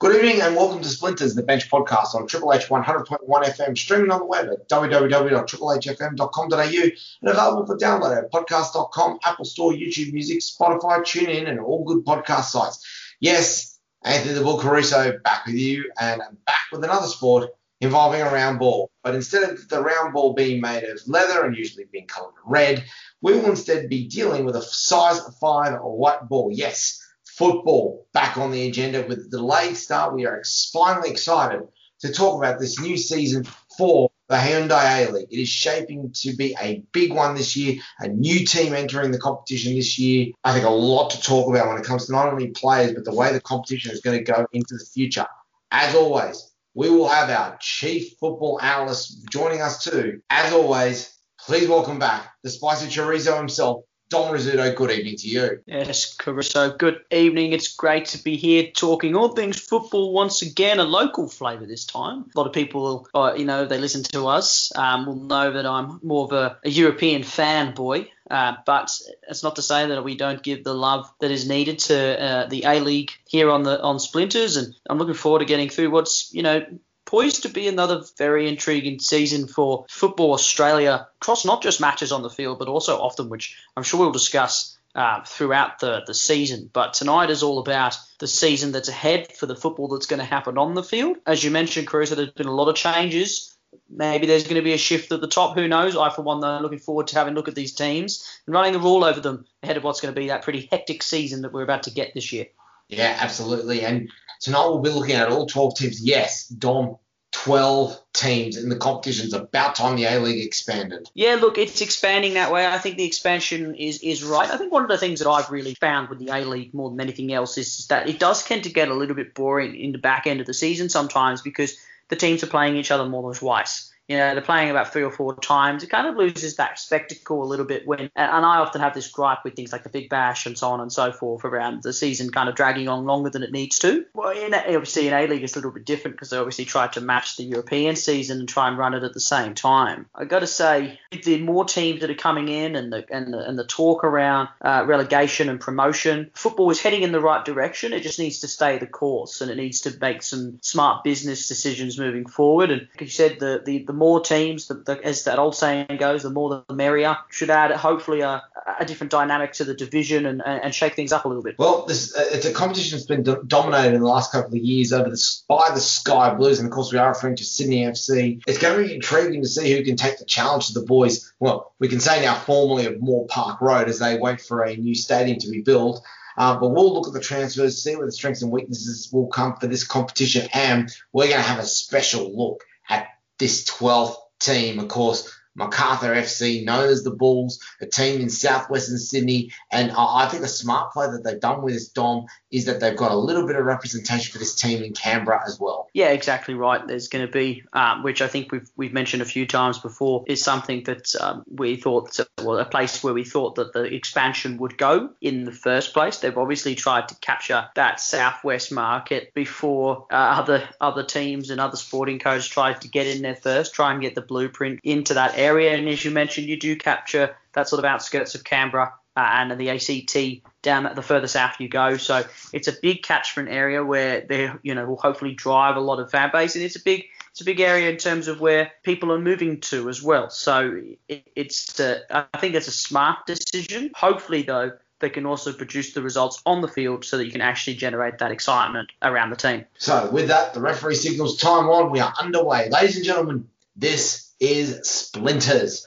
Good evening and welcome to Splinters, the Bench Podcast on Triple H 100.1 FM, streaming on the web at www.triplehfm.com.au and available for download at podcast.com, Apple Store, YouTube Music, Spotify, TuneIn, and all good podcast sites. Yes, Anthony the Bull Caruso back with you and I'm back with another sport involving a round ball. But instead of the round ball being made of leather and usually being colored red, we will instead be dealing with a size 5 white ball. Yes, football back on the agenda with the delayed start. We are finally excited to talk about this new season for the Hyundai A League. It is shaping to be a big one this year, a new team entering the competition this year. I think a lot to talk about when it comes to not only players, but the way the competition is going to go into the future. As always, we will have our chief football analyst joining us too. As always, please welcome back the spicy chorizo himself, Dom Rizzuto, good evening to you. Yes, Caruso, good evening. It's great to be here talking all things football once again, a local flavour this time. A lot of people, uh, you know, they listen to us, um, will know that I'm more of a, a European fanboy. Uh, but it's not to say that we don't give the love that is needed to uh, the A League here on the on Splinters, and I'm looking forward to getting through what's you know poised to be another very intriguing season for Football Australia across not just matches on the field, but also off them, which I'm sure we'll discuss uh, throughout the, the season. But tonight is all about the season that's ahead for the football that's going to happen on the field. As you mentioned, Caruso, there's been a lot of changes. Maybe there's going to be a shift at the top. Who knows? I, for one, though, looking forward to having a look at these teams and running the rule over them ahead of what's going to be that pretty hectic season that we're about to get this year. Yeah, absolutely. And Tonight we'll be looking at all 12 teams. Yes, Dom, 12 teams in the competition. It's about time the A League expanded. Yeah, look, it's expanding that way. I think the expansion is is right. I think one of the things that I've really found with the A League more than anything else is that it does tend to get a little bit boring in the back end of the season sometimes because the teams are playing each other more than twice. You know, they're playing about three or four times. It kind of loses that spectacle a little bit when, and I often have this gripe with things like the Big Bash and so on and so forth around the season kind of dragging on longer than it needs to. Well, in, obviously in A League it's a little bit different because they obviously try to match the European season and try and run it at the same time. I got to say, the more teams that are coming in and the and the, and the talk around uh, relegation and promotion, football is heading in the right direction. It just needs to stay the course and it needs to make some smart business decisions moving forward. And like you said, the the, the more teams, the, the, as that old saying goes, the more the merrier. Should add hopefully a, a different dynamic to the division and, and shake things up a little bit. Well, this, uh, it's a competition that's been do- dominated in the last couple of years over the by the Sky Blues, and of course we are referring to Sydney FC. It's going to be intriguing to see who can take the challenge to the boys. Well, we can say now formally of Moore Park Road as they wait for a new stadium to be built. Uh, but we'll look at the transfers, see where the strengths and weaknesses will come for this competition, and we're going to have a special look at this 12th team. Of course, Macarthur FC, known as the Bulls, a team in southwestern Sydney. And I think the smart play that they've done with this Dom is that they've got a little bit of representation for this team in Canberra as well. Yeah, exactly right. There's going to be, um, which I think we've we've mentioned a few times before, is something that um, we thought, well, a place where we thought that the expansion would go in the first place. They've obviously tried to capture that southwest market before uh, other other teams and other sporting codes tried to get in there first, try and get the blueprint into that area area. And as you mentioned, you do capture that sort of outskirts of Canberra uh, and the ACT down the further south you go. So it's a big catchment area where they, you know, will hopefully drive a lot of fan base, and it's a big, it's a big area in terms of where people are moving to as well. So it, it's, uh, I think it's a smart decision. Hopefully, though, they can also produce the results on the field so that you can actually generate that excitement around the team. So with that, the referee signals time on. We are underway, ladies and gentlemen. This is Splinters.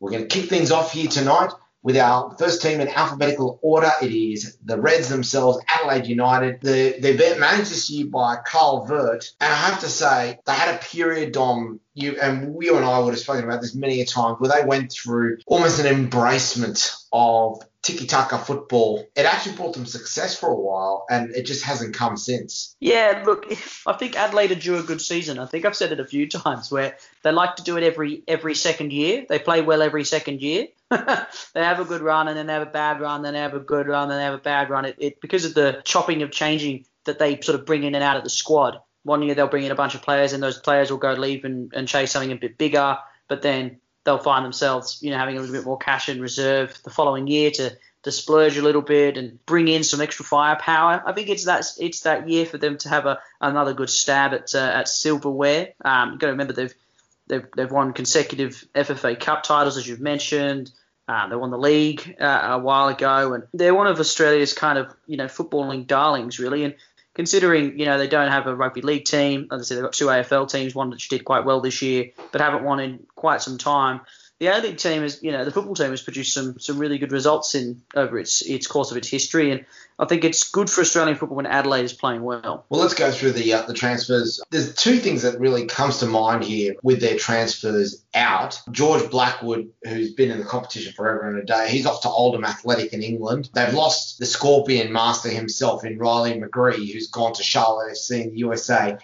We're going to kick things off here tonight with our first team in alphabetical order. It is the Reds themselves, Adelaide United. The, they're managed this year by Carl Veart. And I have to say, they had a period, Dom, you and you and I would have spoken about this many a time, where they went through almost an embracement of tiki taka football, it actually brought them success for a while, and it just hasn't come since. Yeah, look, I think Adelaide drew a good season. I think I've said it a few times where they like to do it every every second year. They play well every second year. they have a good run and then they have a bad run, then they have a good run, then they have a bad run. It, it because of the chopping of changing that they sort of bring in and out of the squad. One year they'll bring in a bunch of players and those players will go leave and, and chase something a bit bigger, but then they'll find themselves, you know, having a little bit more cash in reserve the following year to to splurge a little bit and bring in some extra firepower. I think it's that it's that year for them to have a another good stab at uh, at silverware. Um, you've got to remember they've they've they've won consecutive FFA Cup titles as you've mentioned. Um, they won the league uh, a while ago, and they're one of Australia's kind of you know footballing darlings, really. And considering you know they don't have a rugby league team, as I said, they've got two AFL teams, one that did quite well this year, but haven't won in quite some time the A League team is, you know, the football team has produced some some really good results in over its its course of its history, and I think it's good for Australian football when Adelaide is playing well. Well, let's go through the uh, the transfers. There's two things that really comes to mind here with their transfers out. George Blackwood, who's been in the competition forever and a day, he's off to Oldham Athletic in England. They've lost the Scorpion master himself in Riley McGree, who's gone to Charlotte FC in the USA.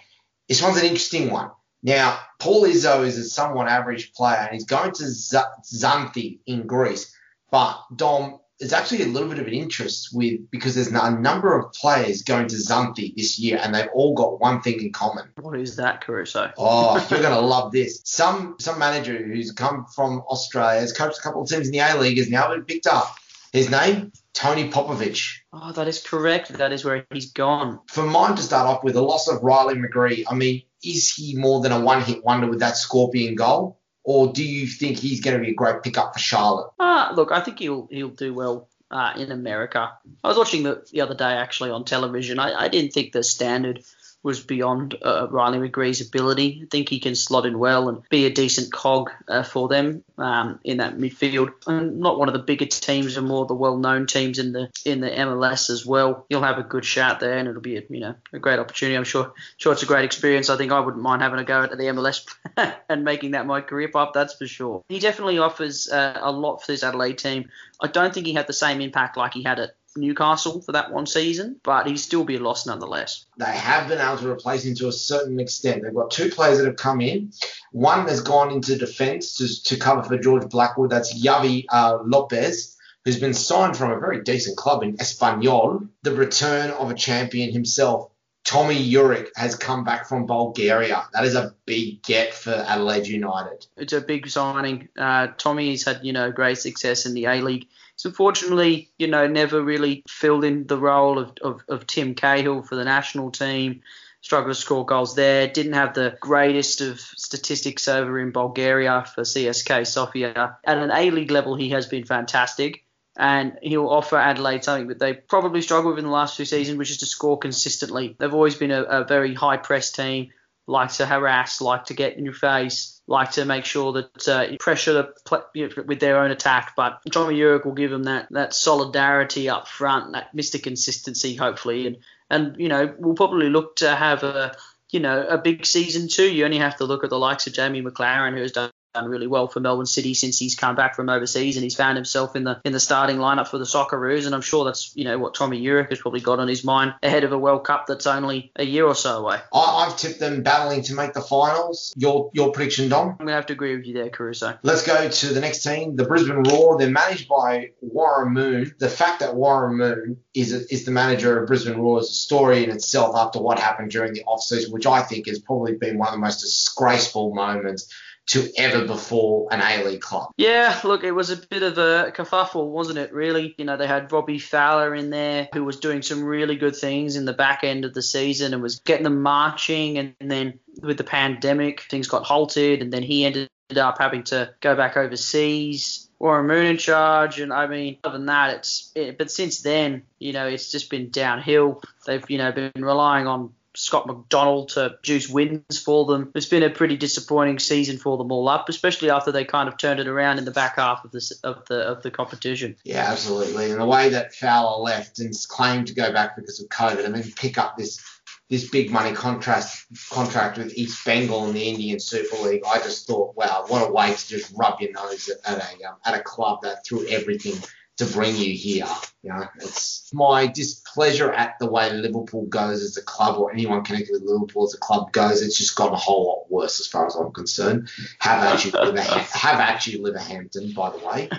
This one's an interesting one. Now, Paul Izzo is a somewhat average player, and he's going to Xanthi in Greece. But Dom, there's actually a little bit of an interest with because there's a number of players going to Xanthi this year, and they've all got one thing in common. What is that, Caruso? Oh, you're going to love this. Some some manager who's come from Australia has coached a couple of teams in the A League has now been picked up. His name, Tony Popovic. Oh, that is correct. That is where he's gone. For mine to start off with, the loss of Riley McGree. I mean, is he more than a one hit wonder with that Scorpion goal? Or do you think he's going to be a great pickup for Charlotte? Uh, look, I think he'll he'll do well uh, in America. I was watching the, the other day actually on television. I, I didn't think the standard was beyond uh, Riley McGree's ability. I think he can slot in well and be a decent cog uh, for them um, in that midfield. And not one of the bigger teams, and more the well-known teams in the in the MLS as well. He'll have a good shout there, and it'll be a, you know a great opportunity. I'm sure sure it's a great experience. I think I wouldn't mind having a go at the MLS and making that my career path. That's for sure. He definitely offers uh, a lot for this Adelaide team. I don't think he had the same impact like he had at Newcastle for that one season, but he'd still be a loss nonetheless. They have been able to replace him to a certain extent. They've got two players that have come in. One has gone into defence to, to cover for George Blackwood. That's Yavi uh, Lopez, who's been signed from a very decent club in Espanyol. The return of a champion himself, Tomi Juric has come back from Bulgaria. That is a big get for Adelaide United. It's a big signing. Uh, Tomi's had you know great success in the A League so unfortunately, you know, never really filled in the role of, of, of Tim Cahill for the national team. Struggled to score goals there. Didn't have the greatest of statistics over in Bulgaria for CSK Sofia. At an A League level, he has been fantastic and he'll offer Adelaide something that they probably struggled with in the last few seasons, which is to score consistently. They've always been a, a very high press team, like to harass, like to get in your face, like to make sure that uh, pressure the you with their own attack. But Tomi Juric will give them that that solidarity up front, that Mr. Consistency, hopefully, and and you know we'll probably look to have a you know a big season too. You only have to look at the likes of Jamie Maclaren, who has done done really well for Melbourne City since he's come back from overseas and he's found himself in the in the starting lineup for the Socceroos and I'm sure that's you know what Tomi Juric has probably got on his mind ahead of a World Cup that's only a year or so away. I, have tipped them battling to make the finals. Your your prediction, Dom? I'm gonna have to agree with you there, Caruso. Let's go to the next team, the Brisbane Roar. They're managed by Warren Moore. The fact that Warren Moore is is the manager of Brisbane Roar is a story in itself after what happened during the off season, which I think has probably been one of the most disgraceful moments to ever before an A League club. Yeah, look, it was a bit of a kerfuffle, wasn't it? Really, you know, they had Robbie Fowler in there who was doing some really good things in the back end of the season and was getting them marching, and then with the pandemic, things got halted, and then he ended up having to go back overseas. Warren Moore in charge, and I mean, other than that, it's. It, but since then, you know, it's just been downhill. They've, you know, been relying on Scott McDonald to juice wins for them. It's been a pretty disappointing season for them all up, especially after they kind of turned it around in the back half of the of the of the competition. Yeah, absolutely. And the way that Fowler left and claimed to go back because of COVID, and then pick up this this big money contract contract with East Bengal in the Indian Super League, I just thought, wow, what a way to just rub your nose at, at a um, at a club that threw everything to bring you here. You know, it's my displeasure at the way Liverpool goes as a club, or anyone connected with Liverpool as a club goes. It's just gotten a whole lot worse as far as I'm concerned. Have at actually have actually Liverhampton, by the way.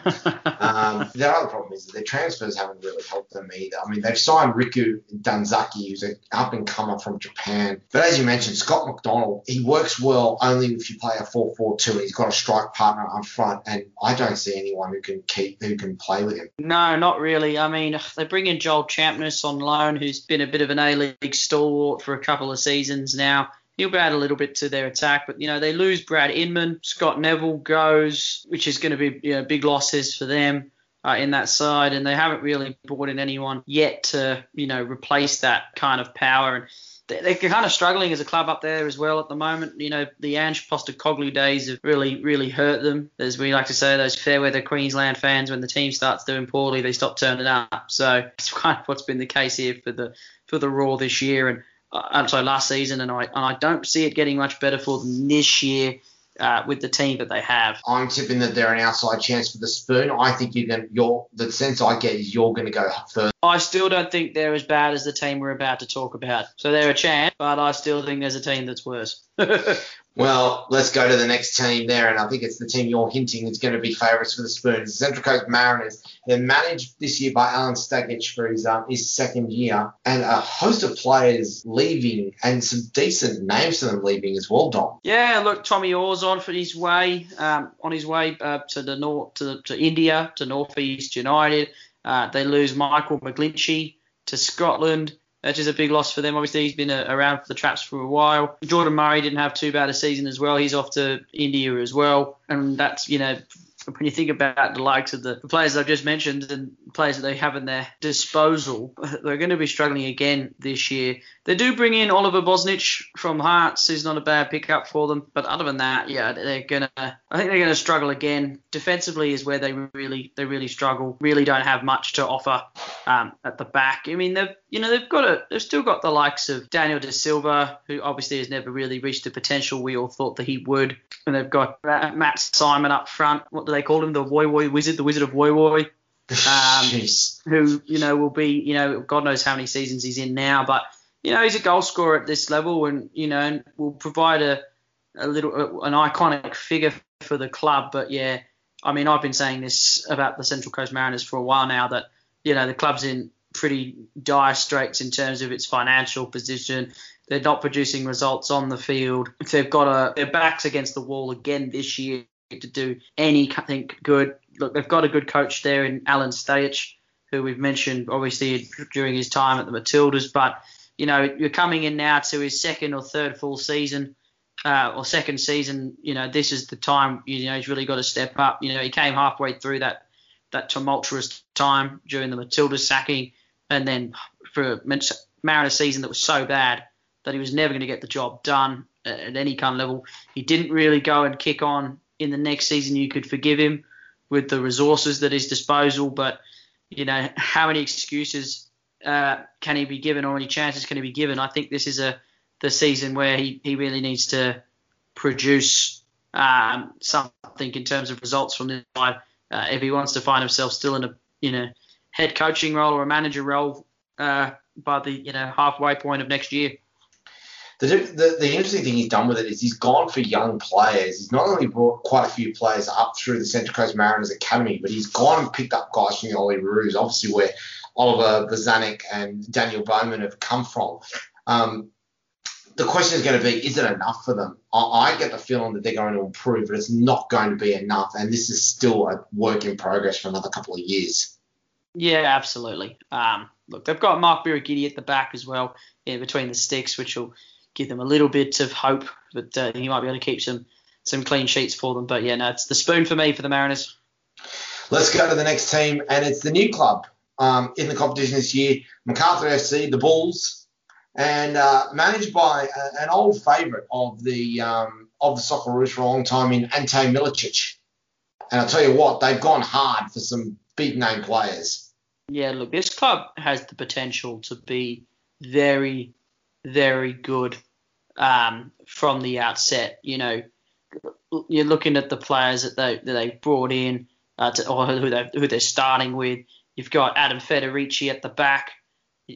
Um, the other problem is that their transfers haven't really helped them either. I mean, they've signed Riku Danzaki, who's an up and comer from Japan. But as you mentioned, Scott McDonald, he works well only if you play a 4-4-2 and he's got a strike partner up front. And I don't see anyone who can keep who can play with him. No, not really. I mean, they bring in Joel Champness on loan, who's been a bit of an A-League stalwart for a couple of seasons now. He'll add a little bit to their attack, but you know they lose Brad Inman, Scott Neville goes, which is going to be you know, big losses for them. Uh, in that side, and they haven't really brought in anyone yet to, you know, replace that kind of power. And they're kind of struggling as a club up there as well at the moment. You know, the Ange Postecoglou days have really, really hurt them. As we like to say, those fair weather Queensland fans, when the team starts doing poorly, they stop turning up. So it's kind of what's been the case here for the for the Roar this year and uh, sorry last season, and I and I don't see it getting much better for them this year uh, with the team that they have. I'm tipping that they're an outside chance for the spoon. I think you're going. You're the sense I get is you're going to go further. I still don't think they're as bad as the team we're about to talk about. So they're a chance, but I still think there's a team that's worse. Well, let's go to the next team there, and I think it's the team you're hinting is going to be favourites for the Spoons, the Central Coast Mariners. They're managed this year by Alen Stajcic for his um, his second year, and a host of players leaving, and some decent names to them leaving as well, Dom. Yeah, look, Tommy Oar's on for his way, um, on his way uh, to the north, to, to India, to Northeast United. Uh, they lose Michael McGlinchey to Scotland. That is a big loss for them. Obviously, he's been uh, around for the Traps for a while. Jordan Murray didn't have too bad a season as well. He's off to India as well, and that's you know when you think about the likes of the, the players I've just mentioned and players that they have in their disposal, they're going to be struggling again this year. They do bring in Oliver Bozanic from Hearts, who's not a bad pickup for them. But other than that, yeah, they're gonna. I think they're gonna struggle again. Defensively is where they really they really struggle. Really don't have much to offer um, at the back. I mean, they've you know they've got a they've still got the likes of Daniel De Silva, who obviously has never really reached the potential we all thought that he would, and they've got Matt Simon up front. What do they call him? The Woy Woy Wizard, the Wizard of Woy Woy. Um, who you know will be you know God knows how many seasons he's in now, but you know he's a goal scorer at this level, and you know will provide a a little an iconic figure for the club. But yeah, I mean I've been saying this about the Central Coast Mariners for a while now that you know the club's in pretty dire straits in terms of its financial position. They're not producing results on the field. They've got a, their backs against the wall again this year to do anything good. Look, they've got a good coach there in Alen Stajcic, who we've mentioned obviously during his time at the Matildas. But you know, you're coming in now to his second or third full season. Uh, or second season, you know, this is the time, you know, he's really got to step up. You know, he came halfway through that that tumultuous time during the Matildas sacking, and then for a Mariners season that was so bad that he was never going to get the job done at any kind of level. He didn't really go and kick on in the next season. You could forgive him with the resources at his disposal, but you know how many excuses uh, can he be given, or any chances can he be given? I think this is a the season where he, he really needs to produce um, something in terms of results from this side uh, if he wants to find himself still in a you know head coaching role or a manager role uh, by the you know halfway point of next year. The, the, the, interesting thing he's done with it is he's gone for young players. He's not only brought quite a few players up through the Central Coast Mariners Academy, but he's gone and picked up guys from the Olyroos, obviously where Oliver Bozanic and Daniel Bowman have come from. Um, the question is going to be, is it enough for them? I, I, get the feeling that they're going to improve, but it's not going to be enough. And this is still a work in progress for another couple of years. Yeah, absolutely. Um, look, they've got Mark Birighitti at the back as well, in between the sticks, which will – give them a little bit of hope that uh, he might be able to keep some some clean sheets for them. But yeah, no, it's the spoon for me for the Mariners. Let's go to the next team, and it's the new club um, in the competition this year, Macarthur FC, the Bulls, and uh, managed by a, an old favourite of the um, of the Socceroos for a long time in Ante Milicic. And I'll tell you what, they've gone hard for some big name players. Yeah, look, this club has the potential to be very, very good um, from the outset. You know, you're looking at the players that they that they brought in. uh, to, or who they're, who they're starting with. You've got Adam Federici at the back,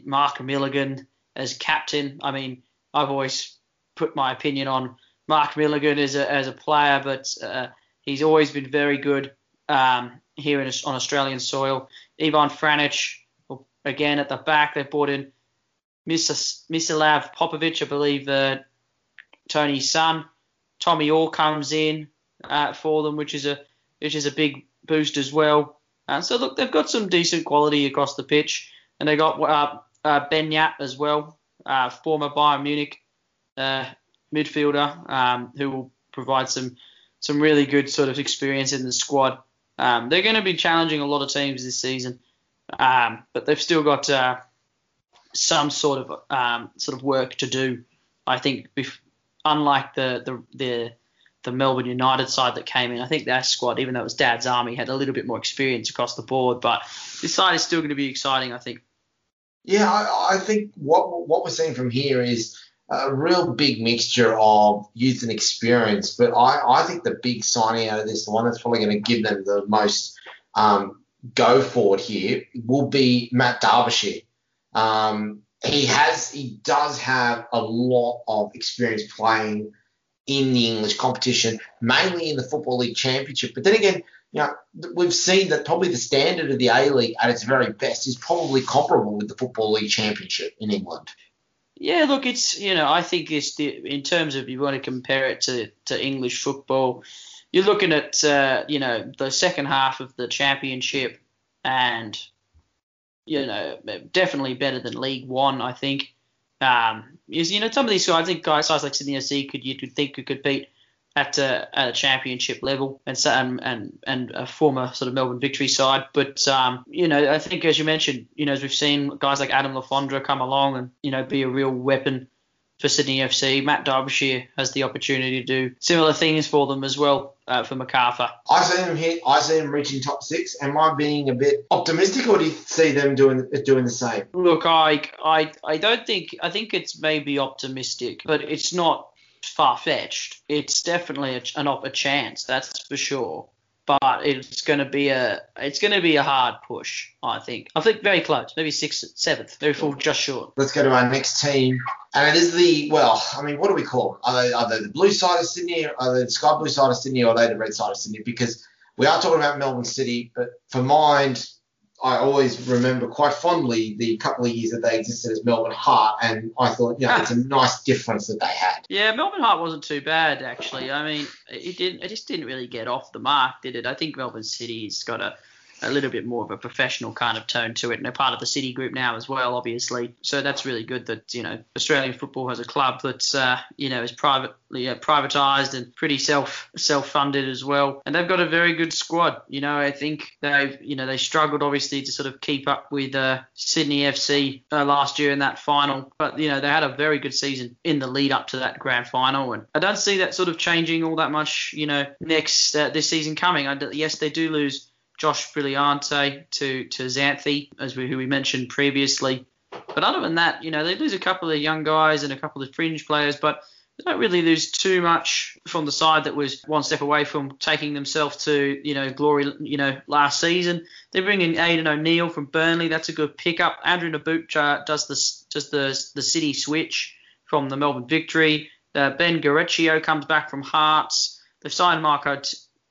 Mark Milligan as captain. I mean, I've always put my opinion on Mark Milligan as a, as a player, but uh, he's always been very good um, here in, on Australian soil. Ivan Franjic, again at the back, they've brought in Mislav Popovic, I believe, uh, Tony's son. Tommy Oar comes in uh, for them, which is a which is a big boost as well. Uh, so look, they've got some decent quality across the pitch, and they got uh, uh, Ben Yap as well, uh, former Bayern Munich uh, midfielder, um, who will provide some some really good sort of experience in the squad. Um, they're going to be challenging a lot of teams this season, um, but they've still got uh, some sort of um, sort of work to do. I think, bef- unlike the, the the the Melbourne United side that came in, I think that squad, even though it was Dad's Army, had a little bit more experience across the board. But this side is still going to be exciting, I think. Yeah, I, I think what what we're seeing from here is a real big mixture of youth and experience. But I, I think the big signing out of this, the one that's probably going to give them the most um, go forward here, will be Matt Derbyshire. Um, he has, he does have a lot of experience playing in the English competition, mainly in the Football League Championship. But then again, you know, we've seen that probably the standard of the A League at its very best is probably comparable with the Football League Championship in England. Yeah, look, it's you know I think it's the, in terms of you want to compare it to, to English football, you're looking at uh, you know the second half of the championship, and you know definitely better than League One. I think. Um, is you know some of these guys, I think guys like Sydney FC could you could think could compete at a, at a championship level and and and and a former sort of Melbourne Victory side. But um, you know, I think as you mentioned, you know, as we've seen guys like Adam Le Fondre come along and you know be a real weapon for Sydney FC. Matt Derbyshire has the opportunity to do similar things for them as well uh, for Macarthur. I see them hit. I see them reaching top six. Am I being a bit optimistic, or do you see them doing doing the same? Look, I I I don't think I think it's maybe optimistic, but it's not far fetched. It's definitely a, an, a chance, that's for sure. But it's going to be a it's going to be a hard push, I think. I think very close, maybe sixth, seventh, maybe fall just short. Let's go to our next team, and it is the well. I mean, what do we call them? Are they, are they the blue side of Sydney? Are they the sky blue side of Sydney? Or are they the red side of Sydney? Because we are talking about Melbourne City, but for mind, I always remember quite fondly the couple of years that they existed as Melbourne Heart, and I thought, you know, it's a nice difference that they had. Yeah, Melbourne Heart wasn't too bad actually. I mean, it didn't, it just didn't really get off the mark, did it? I think Melbourne City's got a a little bit more of a professional kind of tone to it. And they're part of the City Group now as well, obviously. So that's really good that you know Australian football has a club that's uh, you know is privately uh, privatised and pretty self self funded as well. And they've got a very good squad. You know, I think they've you know they struggled obviously to sort of keep up with uh, Sydney FC uh, last year in that final, but you know they had a very good season in the lead up to that grand final, and I don't see that sort of changing all that much. You know, next uh, this season coming. I, yes, they do lose Josh Brillante to to Xanthi, as we who we mentioned previously. But other than that, you know, they lose a couple of young guys and a couple of fringe players, but they don't really lose too much from the side that was one step away from taking themselves to, you know, glory, you know, last season. They bring in Aiden O'Neill from Burnley. That's a good pickup. Andrew Nabbout does the does the the city switch from the Melbourne Victory. Uh, ben Garuccio comes back from Hearts. They've signed Marco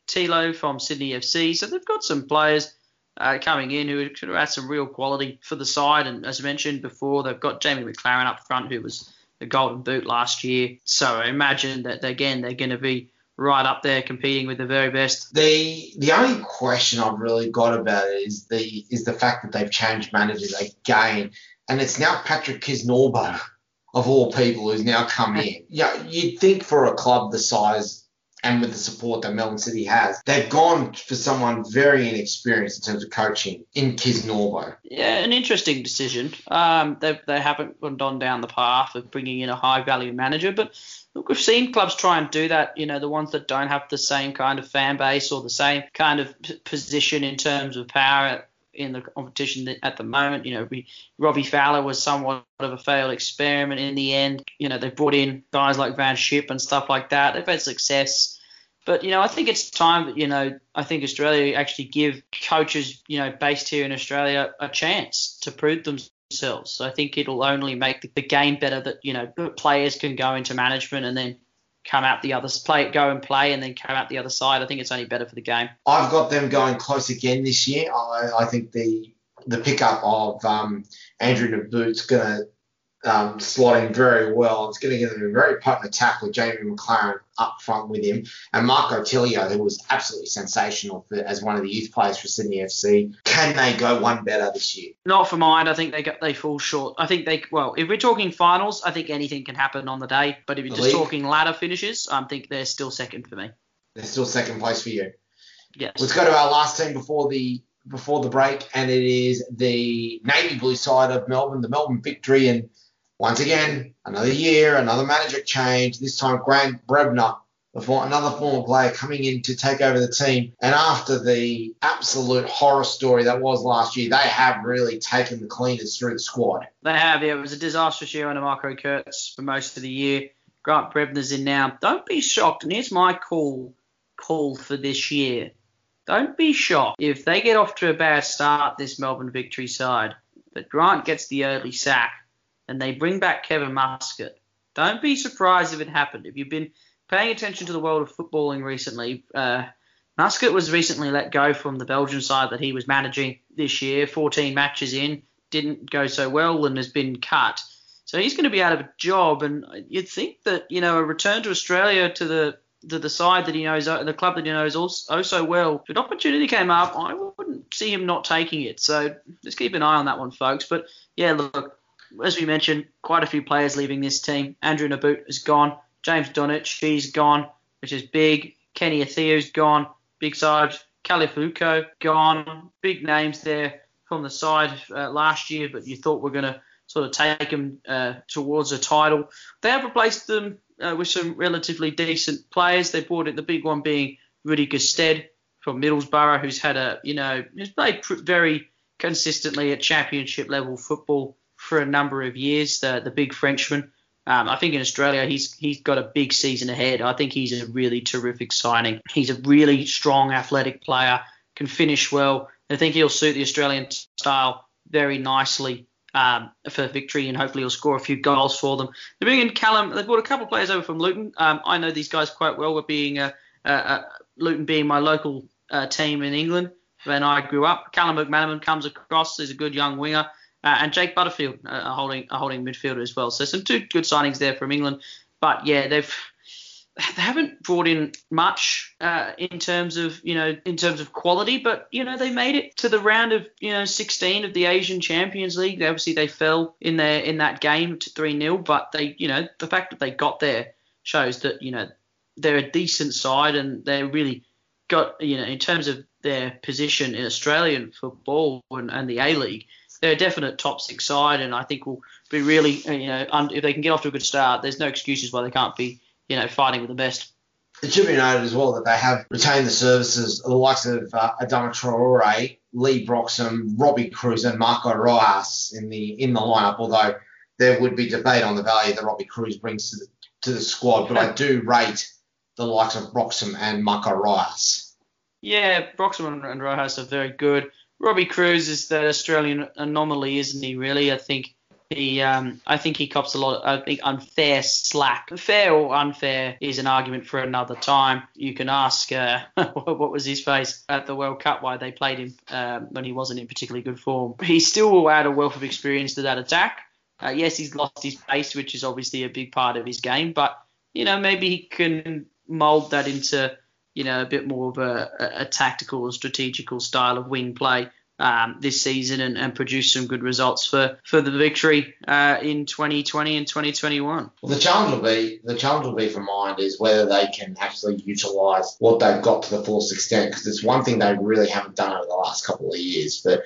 Tilio from Sydney FC. So they've got some players uh, coming in who could add some real quality for the side. And as I mentioned before, they've got Jamie Maclaren up front, who was the Golden Boot last year. So I imagine that again they're going to be right up there competing with the very best. The the only question I've really got about it is the is the fact that they've changed managers again, and it's now Patrick Kisnorbo of all people who's now come in. Yeah, you'd think for a club the size and with the support that Melbourne City has, they've gone for someone very inexperienced in terms of coaching in Kisnorbo. Yeah, an interesting decision. Um, they, they haven't gone down the path of bringing in a high value manager, but look, we've seen clubs try and do that. You know, the ones that don't have the same kind of fan base or the same kind of position in terms of power in the competition at the moment. You know, we, Robbie Fowler was somewhat of a failed experiment in the end. You know, they brought in guys like Van Schip and stuff like that. They've had success But you know, I think it's time that you know, I think Australia actually give coaches, you know, based here in Australia, a chance to prove themselves. So I think it'll only make the, game better that you know players can go into management and then come out the other play, go and play, and then come out the other side. I think it's only better for the game. I've got them going close again this year. I, I think the the pickup of um, Andrew Nabbout's going to um, slotting very well. It's going to give them a very potent attack with Jamie Maclaren up front with him. And Marco Tilio, who was absolutely sensational for, as one of the youth players for Sydney FC. Can they go one better this year? Not for mine. I think they got, they fall short. I think they, well, if we're talking finals, I think anything can happen on the day. But if you're the just league? talking ladder finishes, I think they're still second for me. They're still second place for you. Yes. Let's go to our last team before the before the break, and it is the navy blue side of Melbourne, the Melbourne Victory, and once again, another year, another manager change. This time, Grant Brebner, another former player, coming in to take over the team. And after the absolute horror story that was last year, they have really taken the cleaners through the squad. They have, yeah. It was a disastrous year under Marco Kurz for most of the year. Grant Brebner's in now. Don't be shocked. And here's my call call for this year. Don't be shocked if they get off to a bad start, this Melbourne victory side, but Grant gets the early sack and they bring back Kevin Muscat. Don't be surprised if it happened. If you've been paying attention to the world of footballing recently, uh, Muscat was recently let go from the Belgian side that he was managing this year. 14 matches in, didn't go so well, and has been cut. So he's going to be out of a job, and you'd think that you know a return to Australia to the to the side that he knows, the club that he knows oh so well. If an opportunity came up, I wouldn't see him not taking it. So just keep an eye on that one, folks. But yeah, look, as we mentioned, quite a few players leaving this team. Andrew Nabbout is gone. James Donachie, he's gone, which is big. Kenny Athiu's gone. Big Sarge. Califuco gone. Big names there from the side uh, last year, but you thought we're going to sort of take them uh, towards a title. They have replaced them uh, with some relatively decent players. They brought in the big one being Rudy Gestede from Middlesbrough, who's had a, you know, who's played very consistently at championship level football for a number of years. The the big Frenchman. Um, I think in Australia he's he's got a big season ahead. I think he's a really terrific signing. He's a really strong athletic player, can finish well. I think he'll suit the Australian style very nicely um, for victory, and hopefully he'll score a few goals for them. They're bringing Callum. They've brought a couple of players over from Luton. Um, I know these guys quite well. With being uh, uh, Luton being my local uh, team in England when I grew up. Callum McManaman comes across. He's a good young winger. Uh, and Jake Butterfield, uh, a holding a holding midfielder as well. So some two good signings there from England. But yeah, they've they haven't brought in much uh, in terms of you know in terms of quality, but you know they made it to the round of you know 16 of the Asian Champions League. Obviously they fell in there in that game to three 0 but they you know the fact that they got there shows that you know they're a decent side and they really got you know in terms of their position in Australian football and, and the A League they're a definite top six side, and I think will be really, uh, you know, if they can get off to a good start, there's no excuses why they can't be, you know, fighting with the best. It should be noted as well that they have retained the services of the likes of uh, Adama Traore, Leigh Broxham, Robbie Kruse, and Marco Rojas in the in the lineup. Although there would be debate on the value that Robbie Kruse brings to the, to the squad, but I do rate the likes of Broxham and Marco Rojas. Yeah, Broxham and Rojas are very good. Robbie Kruse is the Australian anomaly, isn't he? Really, I think he, um, I think he cops a lot. Of, I think unfair slack. Fair or unfair is an argument for another time. You can ask uh, what was his face at the World Cup why they played him um, when he wasn't in particularly good form. He still will add a wealth of experience to that attack. Uh, yes, he's lost his pace, which is obviously a big part of his game, but you know maybe he can mould that into you know, a bit more of a, a tactical or strategical style of wing play um, this season and, and, produce some good results for, for the victory uh, in 2020 and 2021. Well, the challenge will be the challenge will be for Mind is whether they can actually utilise what they've got to the fullest extent because it's one thing they really haven't done over the last couple of years. But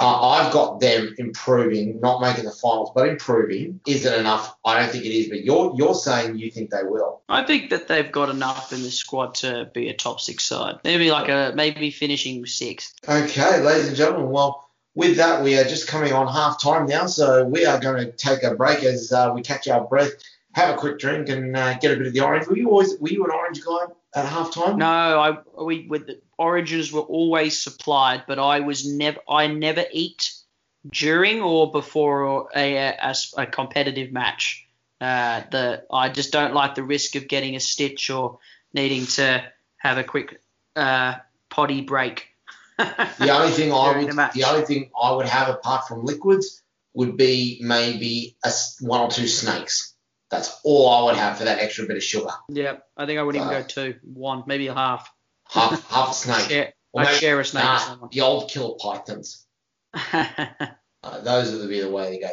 uh, I've got them improving, not making the finals, but improving. Is it enough? I don't think it is. But you're you're saying you think they will. I think that they've got enough in the squad to be a top six side. Maybe like a maybe finishing sixth. Okay, ladies and gentlemen. Well, with that, we are just coming on half time now, so we are going to take a break as uh, we catch our breath, have a quick drink, and uh, get a bit of the orange. Were you always were you an orange guy, at halftime? No, I we with the oranges were always supplied, but I was never I never eat during or before a a, a competitive match. Uh, the I just don't like the risk of getting a stitch or needing to have a quick uh, potty break. the only thing I would the, the, only thing I would have apart from liquids would be maybe a, one or two snakes. That's all I would have for that extra bit of sugar. Yeah, I think I would even go two, one, maybe a half. Half, half a snake. Share, I share a snake. Nah, the old killer pythons. uh, those would be the way to go.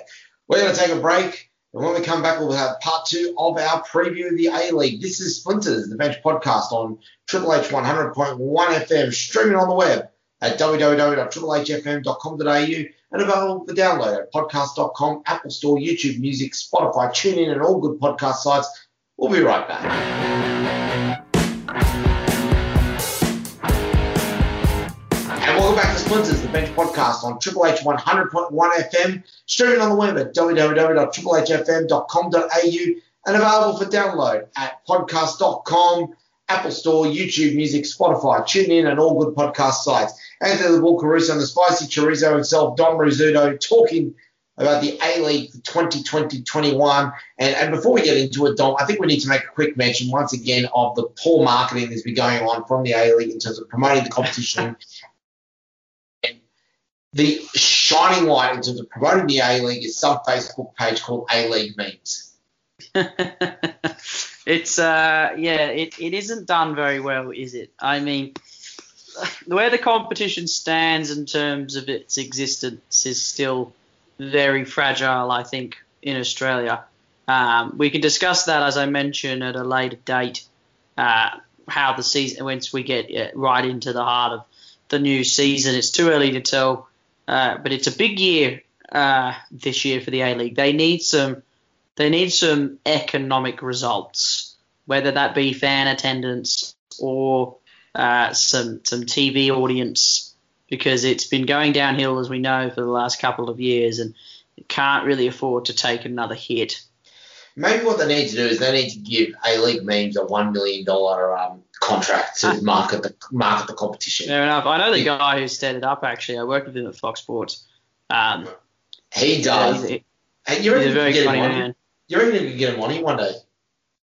We're going to take a break. And when we come back, we'll have part two of our preview of the A League. This is Splinters, the bench podcast on Triple H 100.1 FM, streaming on the web at www.triplehfm.com.au and available for download at podcast.com, Apple Store, YouTube Music, Spotify, TuneIn, and all good podcast sites. We'll be right back. Bench Podcast on Triple H 100.1 FM, streaming on the web at www.triplehfm.com.au and available for download at podcast.com, Apple Store, YouTube Music, Spotify, TuneIn, and all good podcast sites. Anthony the Bull Caruso and the Spicy Chorizo himself, Dom Rizzuto, talking about the A League 2020-21. And, and before we get into it, Dom, I think we need to make a quick mention once again of the poor marketing that's been going on from the A League in terms of promoting the competition the shining light in terms of promoting the A League is some Facebook page called A League Memes. it's uh yeah, it, it isn't done very well, is it? I mean, the where the competition stands in terms of its existence is still very fragile, I think, in Australia. Um, we can discuss that, as I mentioned, at a later date. Uh, how the season, once we get uh, right into the heart of the new season, it's too early to tell uh, but it's a big year uh, this year for the A League. They need some they need some economic results, whether that be fan attendance or uh, some some TV audience, because it's been going downhill as we know for the last couple of years, and can't really afford to take another hit. Maybe what they need to do is they need to give A League memes a one million dollar um, contract to market the market the competition. Fair enough. I know the guy who set it up. Actually, I worked with him at Fox Sports. Um, he does. Yeah, he's, you he's a very funny man. You reckon you could get him on one day?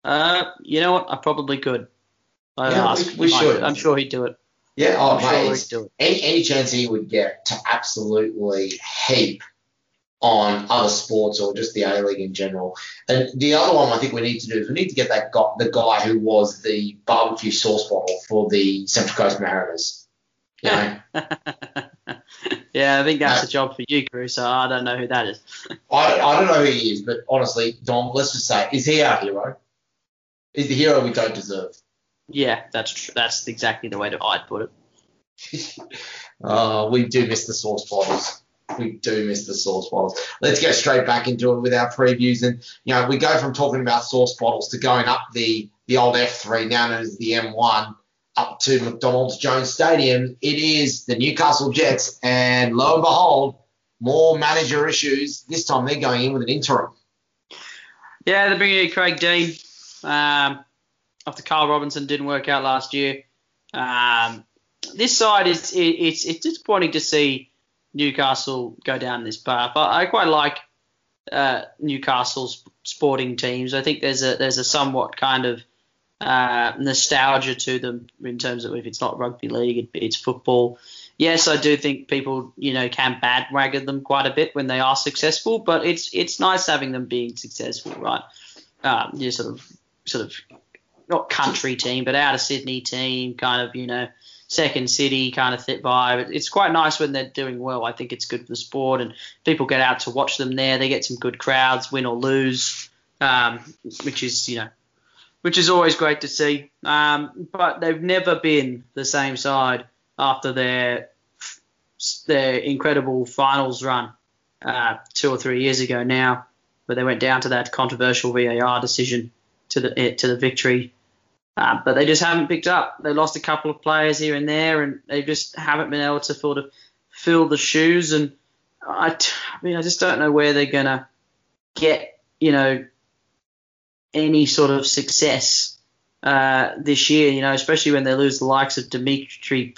Uh, you know what? I probably could. I yeah, ask. we, we should. I'm sure he'd do it. Yeah, oh, I'm mate, sure he'd do it. Any, any chance he would get to absolutely heap on other sports or just the A League in general. And the other one I think we need to do is we need to get that guy, the guy who was the barbecue sauce bottle for the Central Coast Mariners. You know? yeah, I think that's a job for you, Chris. So I don't know who that is. I, I don't know who he is, but honestly, Dom, let's just say, is he our hero? Is the hero we don't deserve? Yeah, that's true. That's exactly the way to I'd put it. uh, we do miss the sauce bottles we do miss the sauce bottles. Let's get straight back into it with our previews. And, you know, we go from talking about sauce bottles to going up the, the old F3, now known as the M1, up to McDonald's Jones Stadium. It is the Newcastle Jets. And lo and behold, more manager issues. This time they're going in with an interim. Yeah, they're bringing in Craig Dean. Um, after Carl Robinson didn't work out last year. Um, this side is it, it's it's disappointing to see Newcastle go down this path. I, I quite like uh, Newcastle's sporting teams. I think there's a there's a somewhat kind of uh, nostalgia to them in terms of if it's not rugby league, it, it's football. Yes, I do think people you know can bandwagon them quite a bit when they are successful, but it's it's nice having them being successful, right? Um, you sort of sort of not country team, but out of Sydney team, kind of you know second city kind of vibe. It's quite nice when they're doing well. I think it's good for the sport, and people get out to watch them there. They get some good crowds, win or lose, um, which is you know, which is always great to see. Um, but they've never been the same side after their their incredible finals run uh, two or three years ago now, where they went down to that controversial VAR decision to the to the victory uh, but they just haven't picked up. They lost a couple of players here and there, and they just haven't been able to sort of fill the shoes. And I, I mean, I just don't know where they're gonna get, you know, any sort of success uh, this year. You know, especially when they lose the likes of Dimitri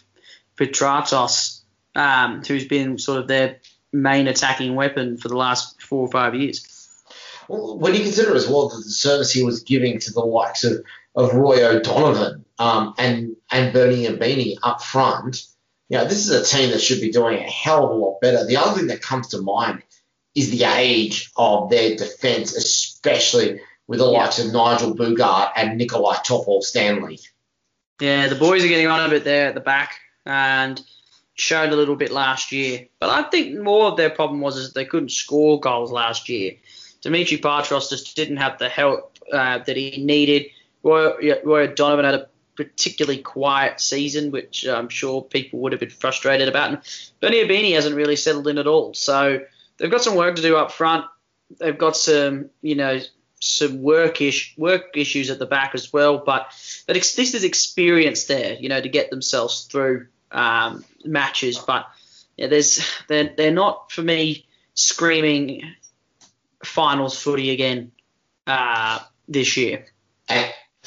Petratos, um, who's been sort of their main attacking weapon for the last four or five years. Well, when you consider as well the service he was giving to the likes of, of Roy O'Donovan um, and and Bernie Ibini up front, you know, this is a team that should be doing a hell of a lot better. The other thing that comes to mind is the age of their defence, especially with the yeah. likes of Nigel Boogaard and Nikolai Topor-Stanley. Yeah, the boys are getting on a bit there at the back and showed a little bit last year. But I think more of their problem was is they couldn't score goals last year. Dimitri Petratos just didn't have the help uh, that he needed. Roy, Roy Donovan had a particularly quiet season, which I'm sure people would have been frustrated about. And Bernie Ibini hasn't really settled in at all. So they've got some work to do up front. They've got some, you know, some work ish, work issues at the back as well. But but this is experience there, you know, to get themselves through um, matches. But yeah, there's they're they're not for me screaming finals footy again uh, this year.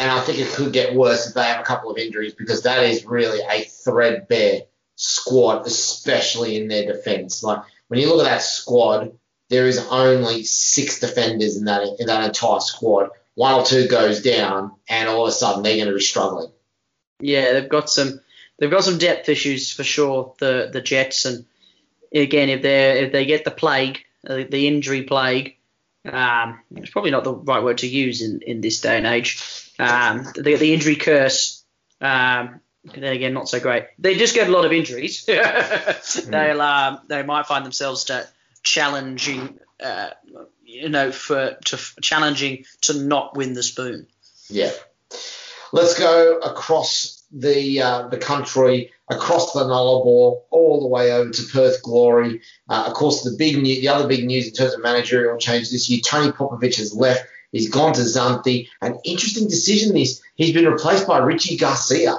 And I think it could get worse if they have a couple of injuries because that is really a threadbare squad, especially in their defence. Like when you look at that squad, there is only six defenders in that in that entire squad. One or two goes down, and all of a sudden they're going to be struggling. Yeah, they've got some they've got some depth issues for sure. The the Jets, and again, if they if they get the plague, uh, the injury plague, um, it's probably not the right word to use in, in this day and age. Um, the, the injury curse. Um, then again, not so great. They just get a lot of injuries. They'll um, they might find themselves to challenging, uh, you know, for to challenging to not win the spoon. Yeah. Let's go across the uh, the country, across the Nullarbor, all the way over to Perth Glory. Uh, of course, the big new, the other big news in terms of managerial change this year, Tony Popovic has left. He's gone to Xanthi. An interesting decision. This he's been replaced by Richie Garcia.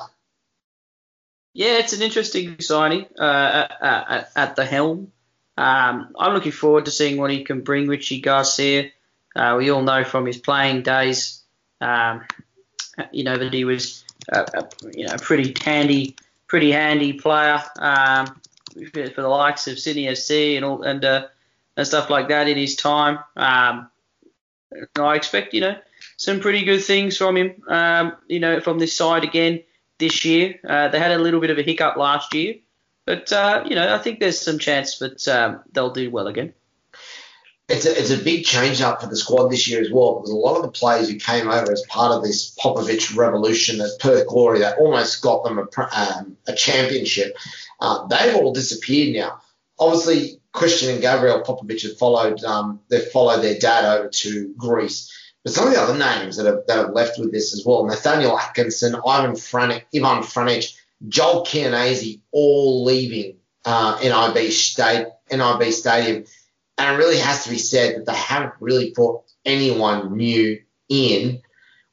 Yeah, it's an interesting signing uh, at, at, the helm. Um, I'm looking forward to seeing what he can bring, Richie Garcia. Uh, we all know from his playing days, um, you know that he was a, a, you know pretty handy, pretty handy player um, for, for, the likes of Sydney FC and all and uh, and stuff like that in his time. Um, I expect you know some pretty good things from him. Um, you know from this side again this year. Uh, they had a little bit of a hiccup last year, but uh, you know I think there's some chance that um, they'll do well again. It's a, it's a big change up for the squad this year as well because a lot of the players who came over as part of this Popovic revolution at Perth Glory that almost got them a, um, a championship, uh, they've all disappeared now. Obviously, Christian and Gabriel Popovic have followed um, they've followed their dad over to Greece. But some of the other names that have, that have left with this as well, Nathaniel Atkinson, Ivan Franjic, Ivan Franjic, Joel Chianese, all leaving uh, NIB, state, NIB Stadium. And it really has to be said that they haven't really brought anyone new in,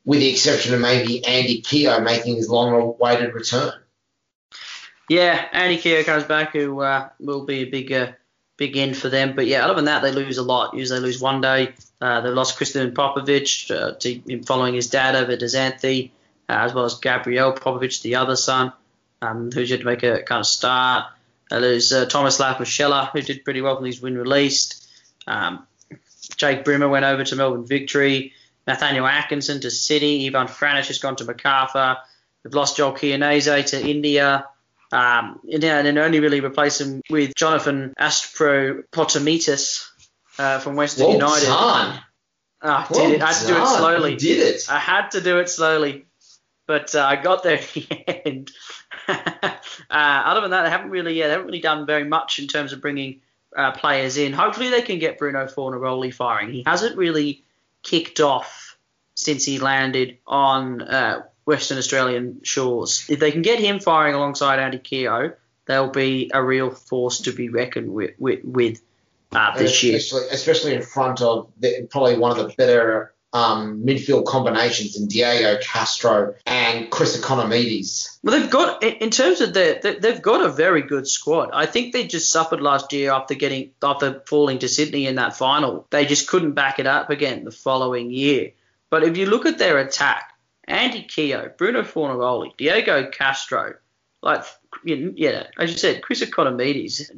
with the exception of maybe Andy Keogh making his long-awaited return. Yeah, Andy Keogh comes back, who uh, will be a big, uh, big end for them. But yeah, other than that, they lose a lot. Usually, they lose one day. Uh, they lost Christian Popovic uh, to, following his dad over to Xanthi, uh, as well as Gabriel Popovic, the other son, um, who's yet to make a kind of start. Uh, there's uh, Thomas Lapashella, who did pretty well when he's been released. Um, Jake Brimmer went over to Melbourne Victory. Nathaniel Atkinson to City. Ivan Franjic has gone to Macarthur. They've lost Joel Chianese to India. Um, and then only really replace him with Jonathan Aspropotamitis uh, from Western well United. Done. Oh, I did it. I had to do it slowly. You did it. I had to do it slowly, but uh, I got there at the end. uh, other than that, they haven't really, yeah, they haven't really done very much in terms of bringing uh, players in. Hopefully, they can get Bruno Fornaroli firing. He hasn't really kicked off since he landed on uh, Western Australian shores. If they can get him firing alongside Andy Keogh, they'll be a real force to be reckoned with. with, with uh, this especially, year. Especially in front of the, probably one of the better um, midfield combinations in Diego Castro and Chris Ikonomidis. Well, they've got in terms of the they've got a very good squad. I think they just suffered last year after getting after falling to Sydney in that final. They just couldn't back it up again the following year. But if you look at their attack Andy Keogh, Bruno Fornaroli, Diego Castro, like yeah, as you said, Chris Ikonomidis,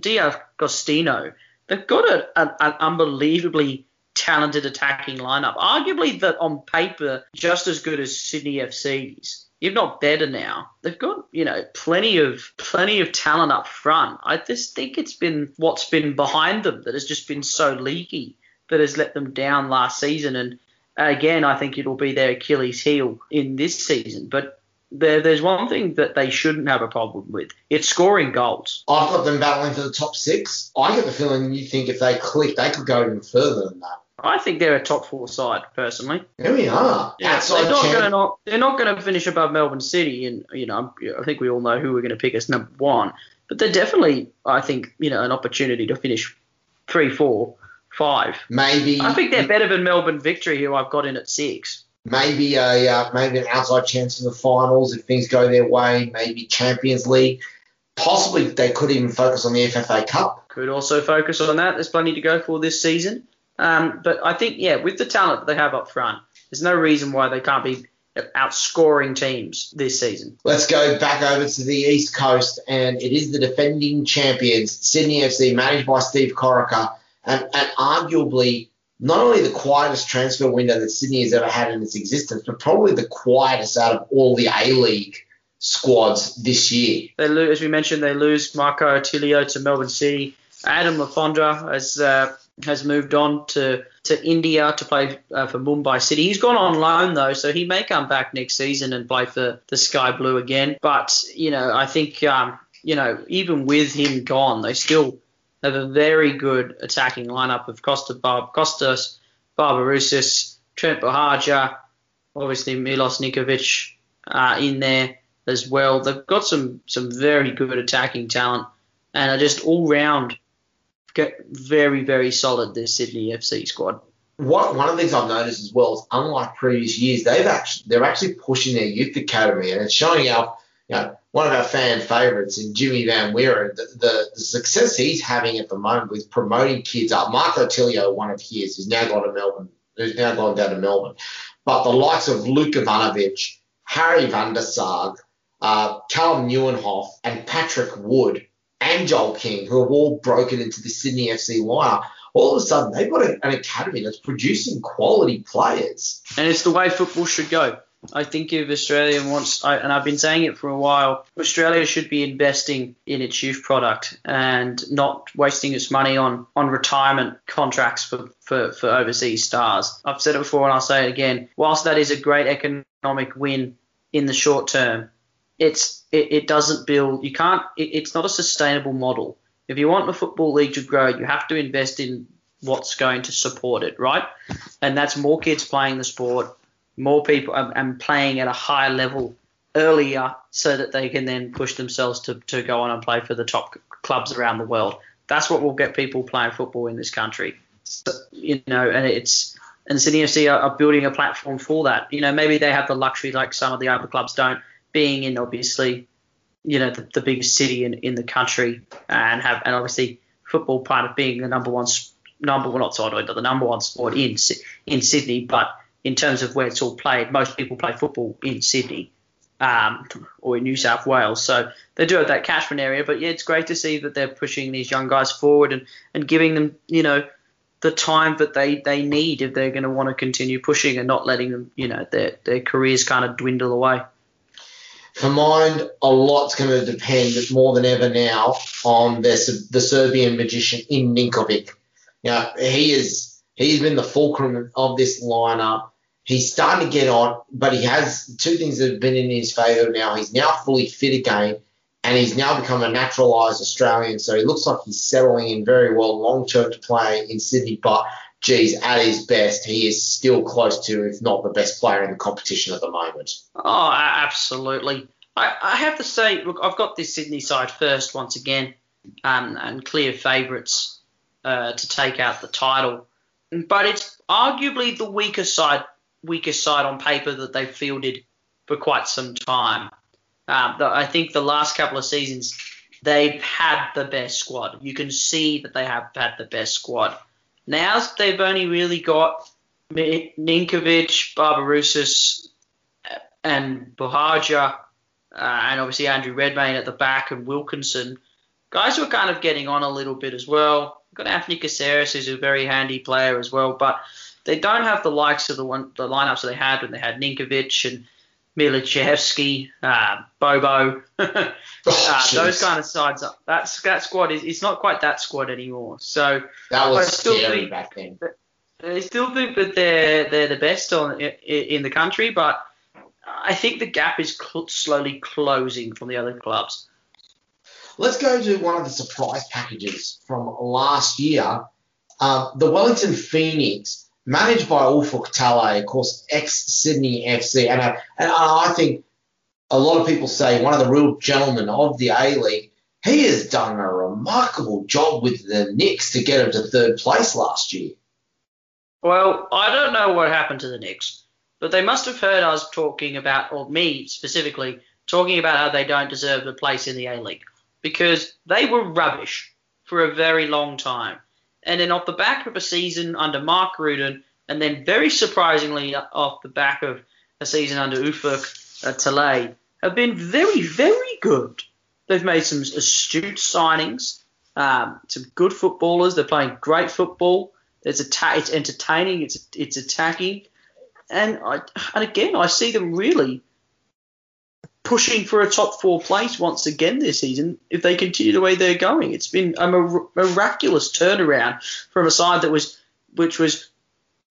D'Agostino. They've got a, a, an unbelievably talented attacking lineup. Arguably that on paper just as good as Sydney FC's if not better now. They've got, you know, plenty of plenty of talent up front. I just think it's been what's been behind them that has just been so leaky that has let them down last season. And again, I think it'll be their Achilles heel in this season. But there, there's one thing that they shouldn't have a problem with. It's scoring goals. I've got them battling for the top six. I get the feeling you think if they click, they could go even further than that. I think they're a top four side personally. There we are. Yeah, they're not going to not they're not going to finish above Melbourne City, and you know I think we all know who we're going to pick as number one. But they're definitely, I think, you know, an opportunity to finish three, four, five. Maybe. I think they're better than Melbourne Victory, who I've got in at six. Maybe a uh, maybe an outside chance in the finals if things go their way. Maybe Champions League. Possibly they could even focus on the FFA Cup. Could also focus on that. There's plenty to go for this season. Um, but I think, yeah, with the talent that they have up front, there's no reason why they can't be outscoring teams this season. Let's go back over to the East Coast, and it is the defending champions, Sydney FC, managed by Steve Corica, and, and arguably not only the quietest transfer window that Sydney has ever had in its existence, but probably the quietest out of all the A League squads this year. They lose, as we mentioned, they lose Marco Tilio to Melbourne City. Adam Le Fondre has uh, has moved on to, to India to play uh, for Mumbai City. He's gone on loan though, so he may come back next season and play for the Sky Blue again. But you know, I think um, you know even with him gone, they still have a very good attacking lineup of Costa Bar- Costas, Barbarouses, Trent Buhagiar, obviously Milos Ninkovic uh, in there as well. They've got some some very good attacking talent and are just all round very, very solid, this Sydney FC squad. What, one of the things I've noticed as well is, unlike previous years, they've actually they're actually pushing their youth academy, and it's showing up. You know, one of our fan favourites in Jimmy Van Weeren, the, the, the, success he's having at the moment with promoting kids up. Marco Tilio, one of his, who's now gone to Melbourne, who's now gone down to Melbourne. But the likes of Luke Ivanovic, Harry van der Saag, uh, Calem Nieuwenhof, and Patrick Wood and Joel King, who have all broken into the Sydney FC lineup, all of a sudden they've got an academy that's producing quality players. And it's the way football should go. I think if Australia wants, and I've been saying it for a while, Australia should be investing in its youth product and not wasting its money on, on retirement contracts for, for, for overseas stars. I've said it before and I'll say it again. Whilst that is a great economic win in the short term, it's it, it doesn't build. You can't. It, it's not a sustainable model. If you want the football league to grow, you have to invest in what's going to support it, right? And that's more kids playing the sport, more people um, and playing at a higher level earlier, so that they can then push themselves to, to go on and play for the top clubs around the world. That's what will get people playing football in this country. So, you know, and it's and Sydney FC are, are building a platform for that. You know, maybe they have the luxury like some of the other clubs don't being in obviously, you know, the, the biggest city in, in the country and have and obviously football part of being the number one number well not sorry, the number one sport in in Sydney, but in terms of where it's all played, most people play football in Sydney. Um, or in New South Wales. So they do have that catchment area, but yeah, it's great to see that they're pushing these young guys forward and, and giving them, you know, the time that they, they need if they're going to want to continue pushing and not letting them, you know, their, their careers kind of dwindle away for mine, a lot's going to depend more than ever now on the, the Serbian magician in Ninkovic. Now, he is he's been the fulcrum of this lineup. He's starting to get on, but he has two things that have been in his favour now. He's now fully fit again, and he's now become a naturalised Australian. So he looks like he's settling in very well long term to play in Sydney. But geez, at his best, he is still close to, if not the best player in the competition at the moment. Oh, absolutely. I, I have to say, look, I've got this Sydney side first once again, um, and clear favourites uh, to take out the title. But it's arguably the weaker side, weaker side on paper that they've fielded for quite some time. Um, I think the last couple of seasons they've had the best squad. You can see that they have had the best squad. Now they've only really got Ninkovic, Barbarouses, and Buhagiar, uh, and obviously Andrew Redmayne at the back and Wilkinson, guys who are kind of getting on a little bit as well. We've got Anthony Caceres, who's a very handy player as well, but they don't have the likes of the one the lineups that they had when they had Ninkovic and Milachevsky, uh, Bobo, uh, Oh, those kind of sides. That's that squad is it's not quite that squad anymore. So that was I still scary think- back then. I still think that they're they're the best on in the country, but I think the gap is cl- slowly closing from the other clubs. Let's go to one of the surprise packages from last year. Um, the Wellington Phoenix, managed by Ufuk Talay, of course, ex Sydney FC, and, uh, and I think a lot of people say one of the real gentlemen of the A League. He has done a remarkable job with the Nix to get him to third place last year. Well, I don't know what happened to the Nix, but they must have heard us talking about, or me specifically, talking about how they don't deserve a place in the A League because they were rubbish for a very long time. And then off the back of a season under Mark Rudan, and then very surprisingly off the back of a season under Ufuk uh, Talay, have been very, very good. They've made some astute signings, um, some good footballers. They're playing great football. It's atta- it's entertaining. It's it's attacking, and I and again I see them really pushing for a top four place once again this season if they continue the way they're going. It's been a miraculous turnaround from a side that was which was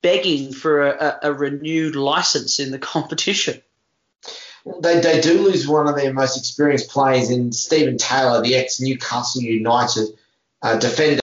begging for a, a, renewed license in the competition. They, they do lose one of their most experienced players in Steven Taylor, the ex Newcastle United uh, defender,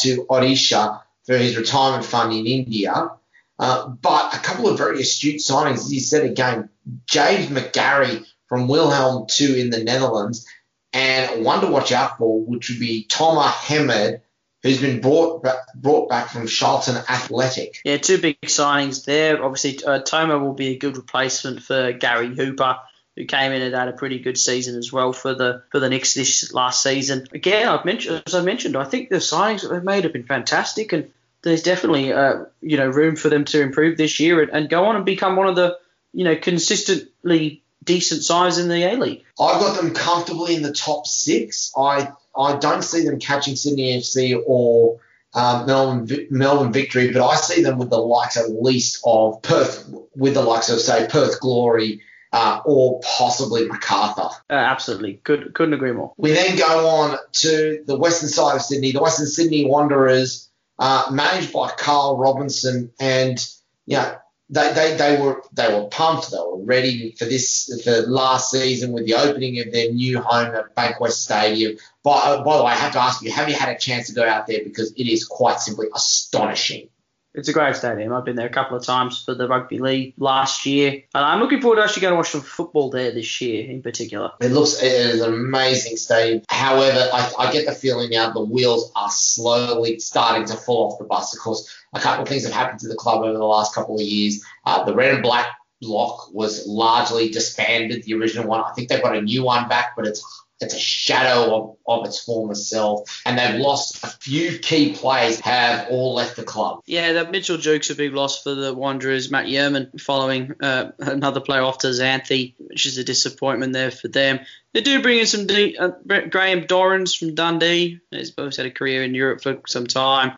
to Odisha for his retirement fund in India. Uh, but a couple of very astute signings, as you said again, James McGarry from Willem II in the Netherlands, and one to watch out for, which would be Tomer Hemed, who's been brought back, brought back from Charlton Athletic. Yeah, two big signings there. Obviously, uh, Tomer will be a good replacement for Gary Hooper, who came in and had a pretty good season as well for the for the Nix this last season. Again, I've mentioned as I mentioned, I think the signings that they've made have been fantastic, and there's definitely uh, you know room for them to improve this year and, and go on and become one of the you know consistently decent sides in the A League. I've got them comfortably in the top six. I I don't see them catching Sydney FC or um, Melbourne Melbourne Victory, but I see them with the likes at least of Perth, with the likes of say Perth Glory uh, or possibly Macarthur. Uh, absolutely, could couldn't agree more. We then go on to the western side of Sydney, the Western Sydney Wanderers, uh, managed by Carl Robinson, and you know they, they, they were they were pumped, they were ready for this for last season with the opening of their new home at Bankwest Stadium. By, by the way, I have to ask you, have you had a chance to go out there because it is quite simply astonishing. It's a great stadium. I've been there a couple of times for the rugby league last year, and I'm looking forward to actually going to watch some football there this year in particular. It looks it is an amazing stadium. However, I, I get the feeling now the wheels are slowly starting to fall off the bus. Of course, a couple of things have happened to the club over the last couple of years. Uh, the red and black block was largely disbanded. The original one, I think they've got a new one back, but it's it's a shadow of, of its former self, and they've lost a few key players. Have all left the club. Yeah, that Mitchell Duke's a big loss for the Wanderers. Matt Jurman following uh, another player off to Xanthi, which is a disappointment there for them. They do bring in some de- uh, Graham Dorans from Dundee. He's both had a career in Europe for some time.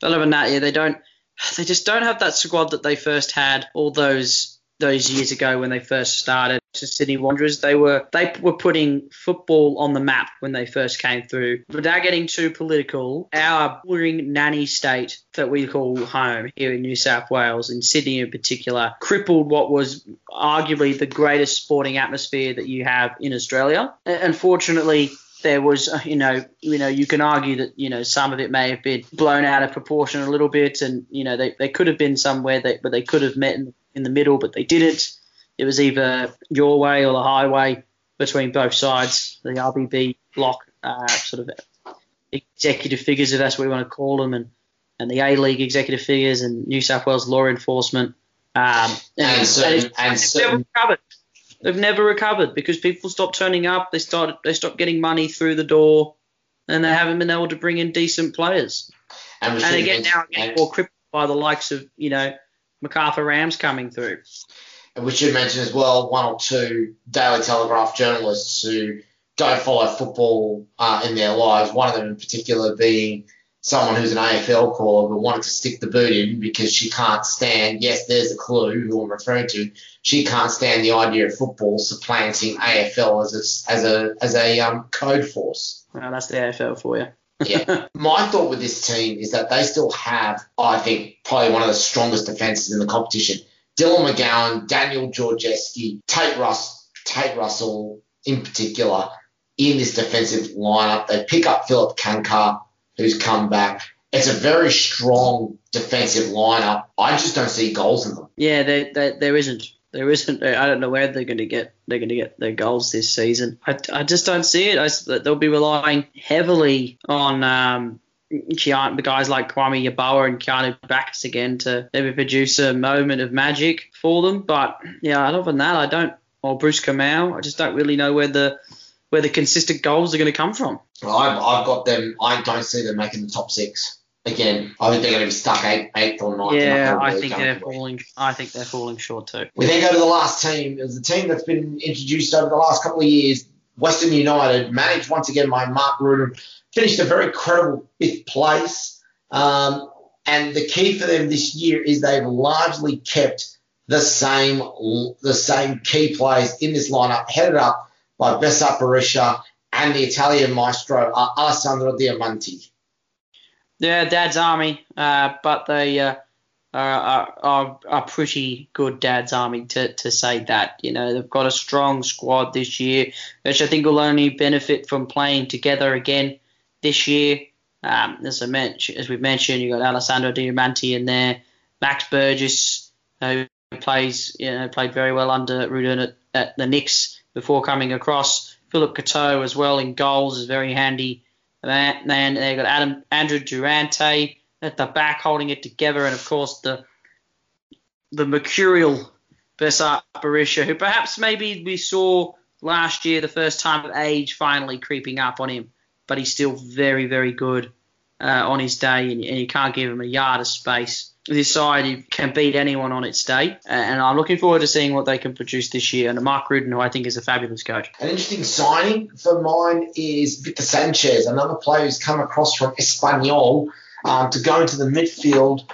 But other than that, yeah, they don't. They just don't have that squad that they first had all those those years ago when they first started. To Sydney Wanderers, they were they were putting football on the map when they first came through. Without getting too political, our boring nanny state that we call home here in New South Wales, in Sydney in particular, crippled what was arguably the greatest sporting atmosphere that you have in Australia. Unfortunately, there was, uh, you know, you know, you can argue that, you know, some of it may have been blown out of proportion a little bit, and you know, they, they could have been somewhere that, but they could have met in, in the middle, but they didn't. It was either your way or the highway between both sides, the RBB block, uh, sort of executive figures, if that's what we want to call them, and and the A League executive figures and New South Wales law enforcement. Um, And certain- it's- and they've certain- never recovered. They've never recovered because people stopped turning up. They started. They stopped getting money through the door, and they haven't been able to bring in decent players. And, And again, now again, more crippled by the likes of you know MacArthur Rams coming through. And we should mention as well one or two Daily Telegraph journalists who don't follow football uh, in their lives. One of them in particular being someone who's an AFL caller but wanted to stick the boot in because she can't stand, yes, there's a clue who I'm referring to, she can't stand the idea of football supplanting AFL as a, as a, as a um, code force. Well, that's the AFL for you. yeah. My thought with this team is that they still have, I think, probably one of the strongest defenses in the competition. Dylan McGowan, Daniel Georgievski, Tate, Russ, Tate Russell in particular in this defensive lineup. They pick up Philip Cancar, who's come back. It's a very strong defensive lineup. I just don't see goals in them. Yeah, there isn't. There isn't. I don't know where they're going to get. They're going to get their goals this season. I, I just don't see it. I, they'll be relying heavily on um, Keanu, guys like Kwame Yeboah and Keanu Baccus again to maybe produce a moment of magic for them. But yeah, other than that, I don't. Or Bruce Kamau, I just don't really know where the where the consistent goals are going to come from. Well, I've, I've got them. I don't see them making the top six again. I think they're going to be stuck eight, eighth or ninth. Yeah, I think they're falling. I think they're falling short too. We then go to the last team. It's a team that's been introduced over the last couple of years. Western United, managed once again by Mark Rudan, finished a very credible fifth place. Um, and the key for them this year is they've largely kept the same the same key players in this lineup, headed up by Besart Berisha and the Italian maestro uh, Alessandro Diamanti. Yeah, Dad's Army, uh, but they uh, are, are, are pretty good Dad's Army to, to say that. You know, they've got a strong squad this year, which I think will only benefit from playing together again this year. Um, as I mentioned, as we've mentioned, you've got Alessandro Diamanti in there, Max Burgess, who plays, you know, played very well under Rudan at, at the Nix before coming across. Filip Kurto as well in goals is very handy. And they've got Adam Andrew Durante at the back holding it together, and of course the the mercurial Besart Berisha, who perhaps maybe we saw last year the first time of age finally creeping up on him, but he's still very very good uh, on his day, and, and you can't give him a yard of space this side can beat anyone on its day, and I'm looking forward to seeing what they can produce this year. And Mark Rudan, who I think is a fabulous coach. An interesting signing for mine is Victor Sanchez, another player who's come across from Espanyol um, to go into the midfield.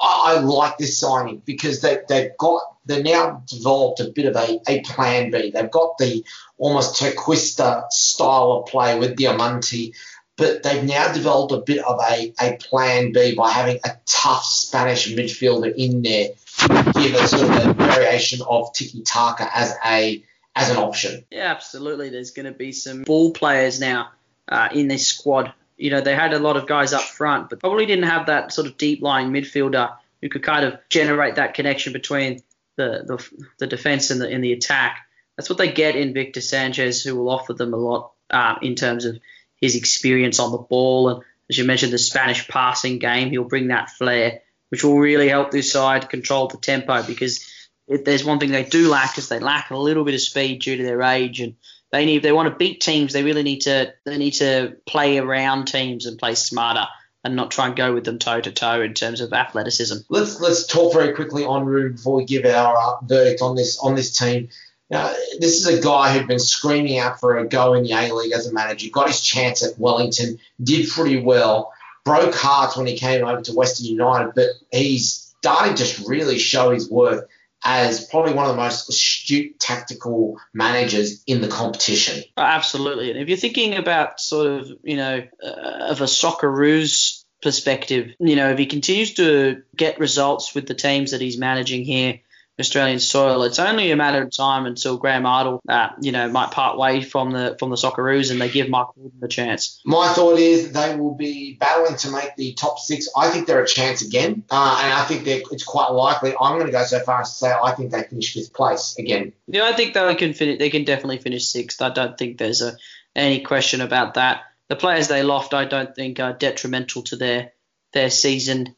I, like this signing because they, they've got they're now developed a bit of a, a plan B. They've got the almost trequartista style of play with Diamanti but they've now developed a bit of a, a plan B by having a tough Spanish midfielder in there to give a sort of a variation of tiki taka as a as an option. Yeah, absolutely. There's going to be some ball players now uh, in this squad. You know, they had a lot of guys up front, but probably didn't have that sort of deep lying midfielder who could kind of generate that connection between the the, the defense and the in the attack. That's what they get in Victor Sanchez, who will offer them a lot uh, in terms of his experience on the ball. And as you mentioned, the Spanish passing game, he'll bring that flair, which will really help this side control the tempo because if there's one thing they do lack is they lack a little bit of speed due to their age and they need if they want to beat teams they really need to they need to play around teams and play smarter and not try and go with them toe to toe in terms of athleticism. Let's let's talk very quickly on Rudan before we give our uh, verdict on this on this team. Now, this is a guy who'd been screaming out for a go in the A League as a manager. Got his chance at Wellington, did pretty well, broke hearts when he came over to Western United, but he's starting to really show his worth as probably one of the most astute tactical managers in the competition. Absolutely. And if you're thinking about sort of, you know, uh, of a Socceroos perspective, you know, if he continues to get results with the teams that he's managing here, Australian soil. It's only a matter of time until Graham Idle, uh, you know, might part way from the from the Socceroos and they give Mike Rudan a chance. My thought is they will be battling to make the top six. I think they're a chance again, uh, and I think it's quite likely. I'm going to go so far as to say I think they finish fifth place again. Yeah, I think they can finish. They can definitely finish sixth. I don't think there's a any question about that. The players they lost, I don't think, are detrimental to their their season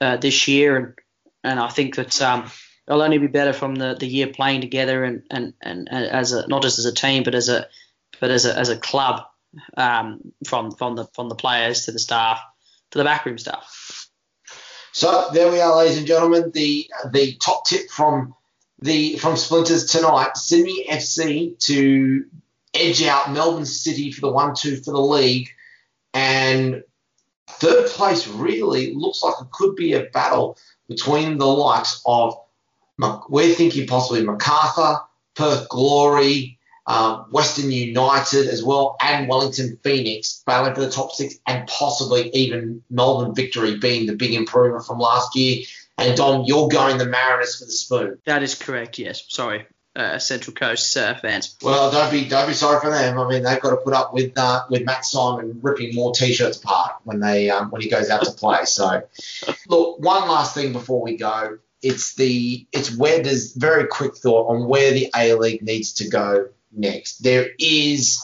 uh, this year, and and I think that. Um, they'll only be better from the, the year playing together and, and, and, as a not just as a team but as a but as a as a club um, from from the from the players to the staff to the backroom staff. So there we are, ladies and gentlemen. The the top tip from the from Splinters tonight, Sydney FC to edge out Melbourne City for the one-two for the league, and third place really looks like it could be a battle between the likes of we're thinking possibly Macarthur, Perth Glory, um, Western United as well, and Wellington Phoenix battling for the top six, and possibly even Melbourne Victory being the big improvement from last year. And Dom, you're going the Mariners for the spoon. That is correct. Yes. Sorry. Uh, Central Coast uh, fans. Well, don't be don't be sorry for them. I mean, they've got to put up with uh, with Matt Simon ripping more t-shirts apart when they um, when he goes out to play. So, look, one last thing before we go. It's the it's where there's very quick thought on where the A League needs to go next. There is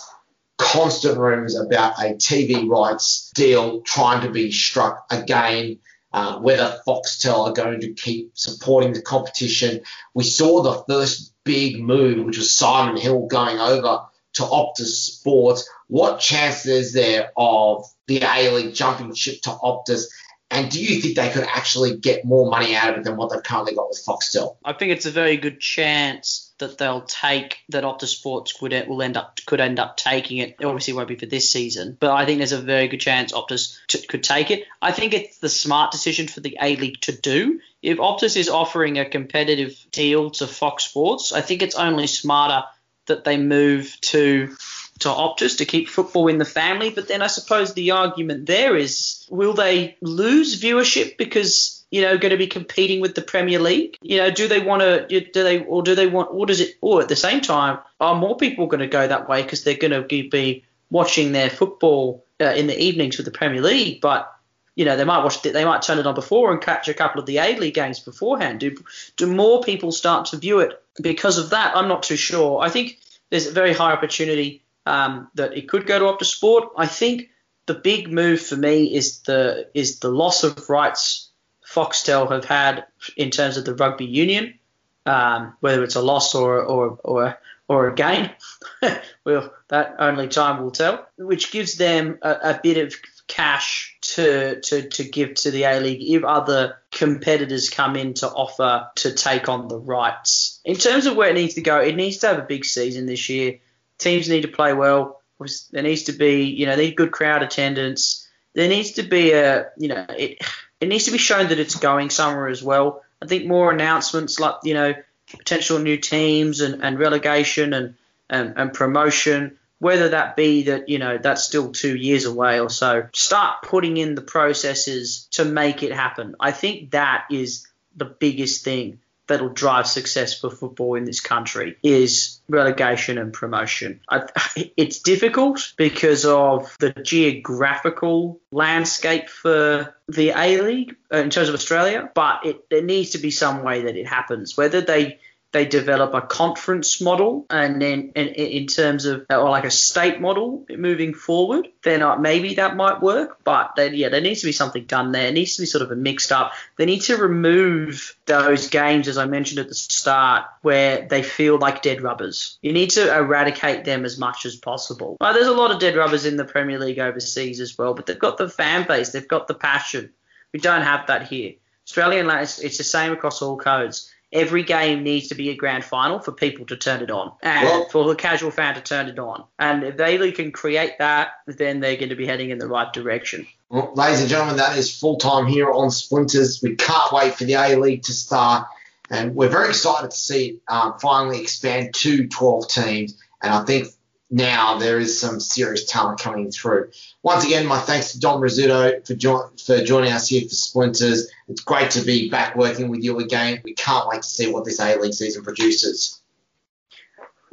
constant rumors about a TV rights deal trying to be struck again uh, whether Foxtel are going to keep supporting the competition. We saw the first big move, which was Simon Hill going over to Optus Sports. What chance is there of the A League jumping ship to Optus? And do you think they could actually get more money out of it than what they've currently got with Foxtel? I think it's a very good chance that they'll take that Optus Sports could will end up could end up taking it. it obviously, won't be for this season, but I think there's a very good chance Optus t- could take it. I think it's the smart decision for the A League to do. If Optus is offering a competitive deal to Fox Sports, I think it's only smarter that they move to to Optus to keep football in the family. But then I suppose the argument there is, will they lose viewership because you know going to be competing with the Premier League? You know, do they want to? Do they or do they want? Or does it? Or at the same time, are more people going to go that way because they're going to be watching their football uh, in the evenings with the Premier League, but you know they might watch they might turn it on before and catch a couple of the A League games beforehand. Do do more people start to view it because of that? I'm not too sure. I think there's a very high opportunity um, that it could go to Optus Sport. I think the big move for me is the is the loss of rights Foxtel have had in terms of the rugby union, um, whether it's a loss or or or or a gain. well, that only time will tell. Which gives them a, a bit of cash to, to to give to the A League if other competitors come in to offer to take on the rights. In terms of where it needs to go, it needs to have a big season this year teams need to play well. There needs to be, you know, need good crowd attendance. There needs to be a, you know, it it needs to be shown that it's going somewhere as well. I think more announcements like, you know, potential new teams and, and relegation and, and, and promotion, whether that be that, you know, that's still two years away or so. Start putting in the processes to make it happen. I think that is the biggest thing that'll drive success for football in this country is relegation and promotion. It's difficult because of the geographical landscape for the A League uh, in terms of Australia, but it, there needs to be some way that it happens. Whether they they develop a conference model and then in, in terms of or like a state model moving forward then uh, maybe that might work but then yeah there needs to be something done there. It needs to be sort of a mixed up. They need to remove those games as i mentioned at the start where they feel like dead rubbers. You need to eradicate them as much as possible. Right, there's a lot of dead rubbers in the premier league overseas as well but they've got the fan base they've got the passion. We don't have that here. Australian it's the same across all codes every game needs to be a grand final for people to turn it on and well, for the casual fan to turn it on. And if they can create that, then they're going to be heading in the right direction. Well, ladies and gentlemen, that is full time here on Splinters. We can't wait for the A League to start. And we're very excited to see it um, finally expand to 12 teams. And I think now there is some serious talent coming through. Once again, my thanks to Dom Rizzuto for, jo- for joining us here for Splinters. It's great to be back working with you again. We can't wait to see what this A League season produces.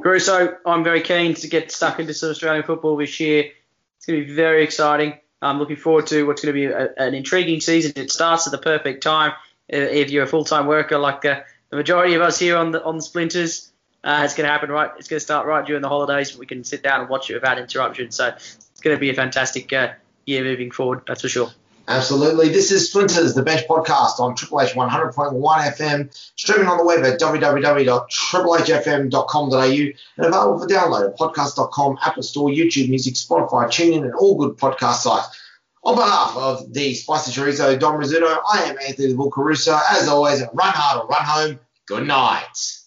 Caruso, I'm very keen to get stuck into some Australian football this year. It's going to be very exciting. I'm looking forward to what's going to be a, an intriguing season. It starts at the perfect time. If you're a full-time worker like uh, the majority of us here on the on the Splinters, uh, it's going to happen right. It's going to start right during the holidays. We can sit down and watch it without interruption. So it's going to be a fantastic uh, year moving forward. That's for sure. Absolutely. This is Splinters, the Bench podcast on Triple H 100.1 FM, streaming on the web at www.triplehfm.com.au and available for download at podcast.com, Apple Store, YouTube Music, Spotify, TuneIn, and all good podcast sites. On behalf of the Spicy Chorizo, Dom Rizzuto, I am Anthony the Bull Caruso. As always, run hard or run home. Good night.